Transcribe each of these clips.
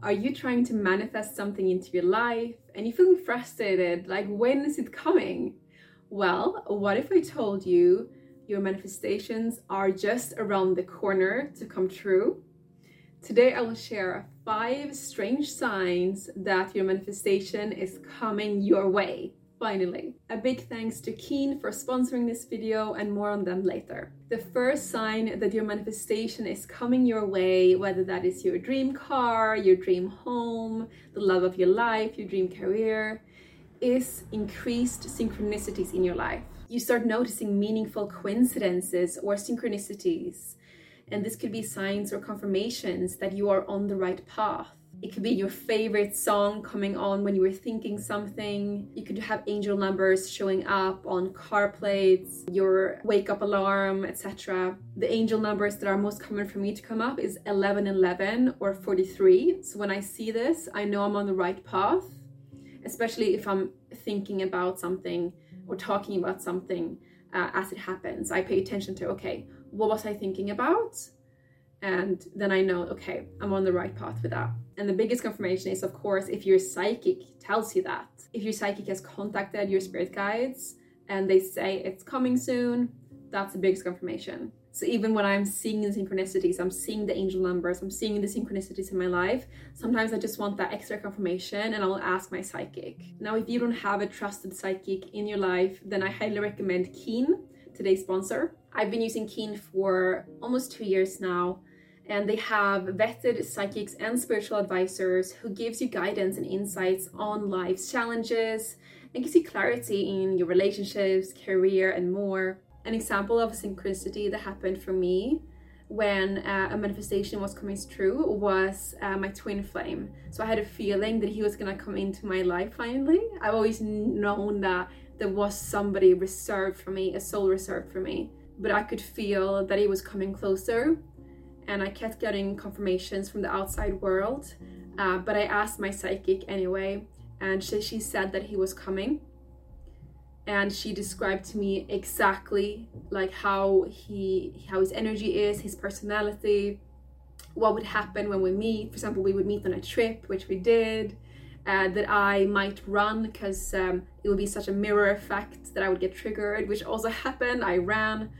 Are you trying to manifest something into your life and you're feeling frustrated? Like, when is it coming? Well, what if I told you your manifestations are just around the corner to come true? Today, I will share five strange signs that your manifestation is coming your way. Finally, a big thanks to Keen for sponsoring this video and more on them later. The first sign that your manifestation is coming your way, whether that is your dream car, your dream home, the love of your life, your dream career, is increased synchronicities in your life. You start noticing meaningful coincidences or synchronicities, and this could be signs or confirmations that you are on the right path it could be your favorite song coming on when you were thinking something. You could have angel numbers showing up on car plates, your wake up alarm, etc. The angel numbers that are most common for me to come up is 1111 or 43. So when I see this, I know I'm on the right path, especially if I'm thinking about something or talking about something uh, as it happens. I pay attention to, okay, what was I thinking about? And then I know, okay, I'm on the right path with that. And the biggest confirmation is, of course, if your psychic tells you that. If your psychic has contacted your spirit guides and they say it's coming soon, that's the biggest confirmation. So even when I'm seeing the synchronicities, I'm seeing the angel numbers, I'm seeing the synchronicities in my life, sometimes I just want that extra confirmation and I'll ask my psychic. Now, if you don't have a trusted psychic in your life, then I highly recommend Keen, today's sponsor. I've been using Keen for almost two years now and they have vetted psychics and spiritual advisors who gives you guidance and insights on life's challenges and gives you clarity in your relationships, career, and more. An example of synchronicity that happened for me when uh, a manifestation was coming true was uh, my twin flame. So I had a feeling that he was gonna come into my life finally. I've always known that there was somebody reserved for me, a soul reserved for me, but I could feel that he was coming closer and I kept getting confirmations from the outside world. Uh, but I asked my psychic anyway, and she, she said that he was coming. And she described to me exactly like how he how his energy is, his personality, what would happen when we meet. For example, we would meet on a trip, which we did. Uh, that I might run because um, it would be such a mirror effect that I would get triggered, which also happened. I ran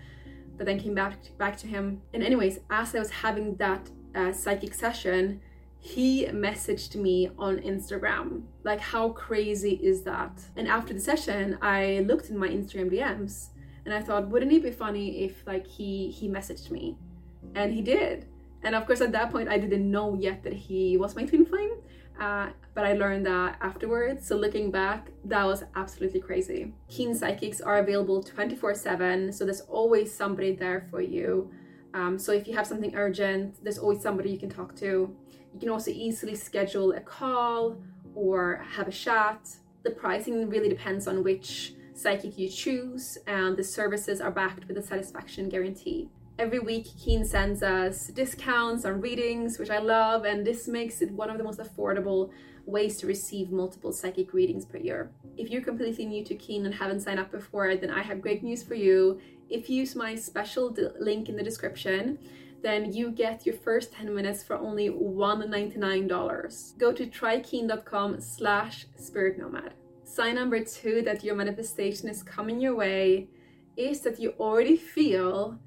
but then came back back to him. And anyways, as I was having that uh, psychic session, he messaged me on Instagram. Like, how crazy is that? And after the session, I looked in my Instagram DMs and I thought, wouldn't it be funny if like he he messaged me? And he did. And of course, at that point, I didn't know yet that he was my twin flame. Uh, but I learned that afterwards. So looking back, that was absolutely crazy. Keen psychics are available 24 7, so there's always somebody there for you. Um, so if you have something urgent, there's always somebody you can talk to. You can also easily schedule a call or have a chat. The pricing really depends on which psychic you choose, and the services are backed with a satisfaction guarantee. Every week, Keen sends us discounts on readings, which I love, and this makes it one of the most affordable ways to receive multiple psychic readings per year. If you're completely new to Keen and haven't signed up before, then I have great news for you. If you use my special link in the description, then you get your first 10 minutes for only $199. Go to trykeen.com slash spiritnomad. Sign number two that your manifestation is coming your way is that you already feel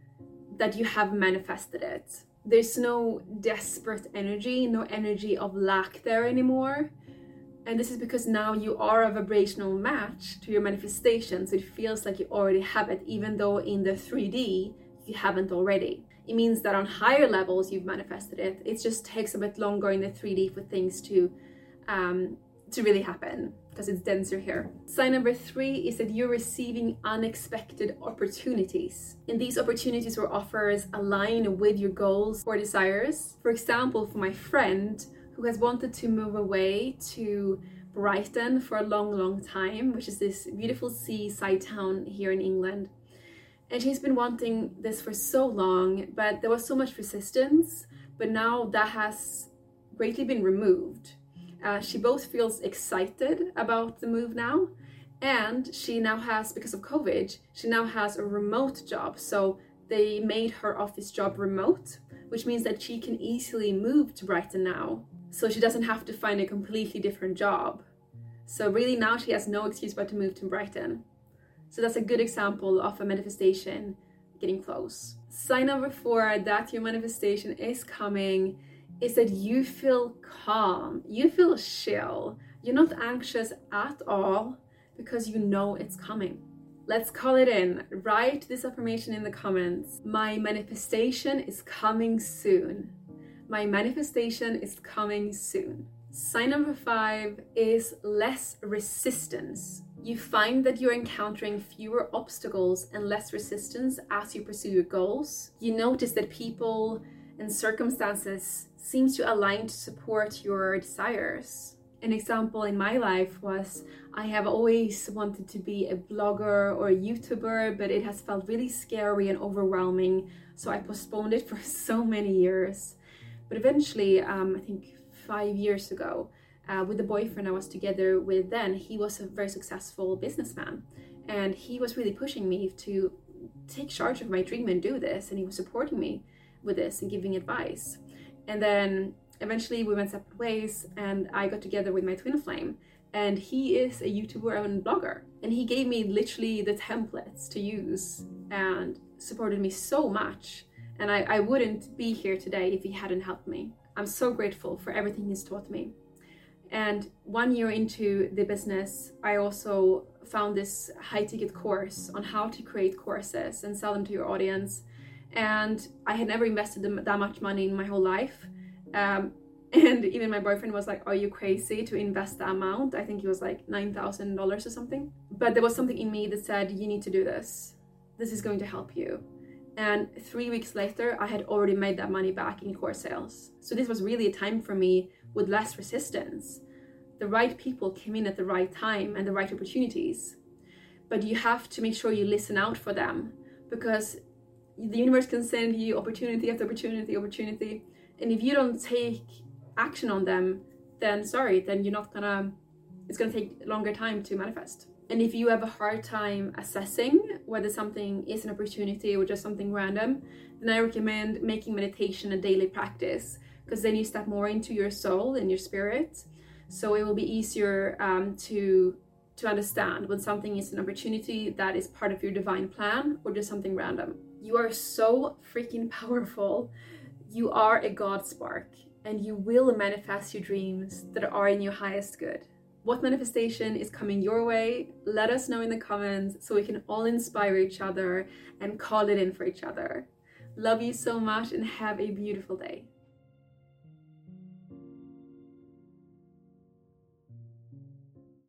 that you have manifested it. There's no desperate energy, no energy of lack there anymore. And this is because now you are a vibrational match to your manifestation. So it feels like you already have it, even though in the 3D you haven't already. It means that on higher levels you've manifested it. It just takes a bit longer in the 3D for things to um, to really happen because it's denser here. Sign number three is that you're receiving unexpected opportunities. And these opportunities or offers align with your goals or desires. For example, for my friend who has wanted to move away to Brighton for a long, long time, which is this beautiful seaside town here in England. And she's been wanting this for so long, but there was so much resistance. But now that has greatly been removed uh, she both feels excited about the move now, and she now has, because of COVID, she now has a remote job. So they made her office job remote, which means that she can easily move to Brighton now. so she doesn't have to find a completely different job. So, really, now she has no excuse but to move to Brighton. So, that's a good example of a manifestation getting close. Sign number four that your manifestation is coming is that you feel calm, you feel chill, you're not anxious at all because you know it's coming. Let's call it in. Write this affirmation in the comments. My manifestation is coming soon. My manifestation is coming soon. Sign number five is less resistance. You find that you're encountering fewer obstacles and less resistance as you pursue your goals. You notice that people and circumstances seems to align to support your desires. An example in my life was I have always wanted to be a blogger or a YouTuber, but it has felt really scary and overwhelming, so I postponed it for so many years. But eventually, um, I think five years ago, uh, with the boyfriend I was together with then, he was a very successful businessman. And he was really pushing me to take charge of my dream and do this. And he was supporting me with this and giving advice. And then eventually we went separate ways, and I got together with my twin flame. And he is a YouTuber and blogger. And he gave me literally the templates to use and supported me so much. And I, I wouldn't be here today if he hadn't helped me. I'm so grateful for everything he's taught me. And one year into the business, I also found this high ticket course on how to create courses and sell them to your audience and I had never invested that much money in my whole life. Um, and even my boyfriend was like, Are you crazy to invest that amount? I think it was like $9,000 or something. But there was something in me that said, You need to do this. This is going to help you. And three weeks later, I had already made that money back in course sales. So this was really a time for me with less resistance. The right people came in at the right time and the right opportunities. But you have to make sure you listen out for them because the universe can send you opportunity after opportunity opportunity. And if you don't take action on them then sorry then you're not gonna it's gonna take longer time to manifest. And if you have a hard time assessing whether something is an opportunity or just something random then i recommend making meditation a daily practice because then you step more into your soul and your spirit. So it will be easier um, to to understand when something is an opportunity that is part of your divine plan or just something random you are so freaking powerful. You are a God spark, and you will manifest your dreams that are in your highest good. What manifestation is coming your way? Let us know in the comments so we can all inspire each other and call it in for each other. Love you so much and have a beautiful day.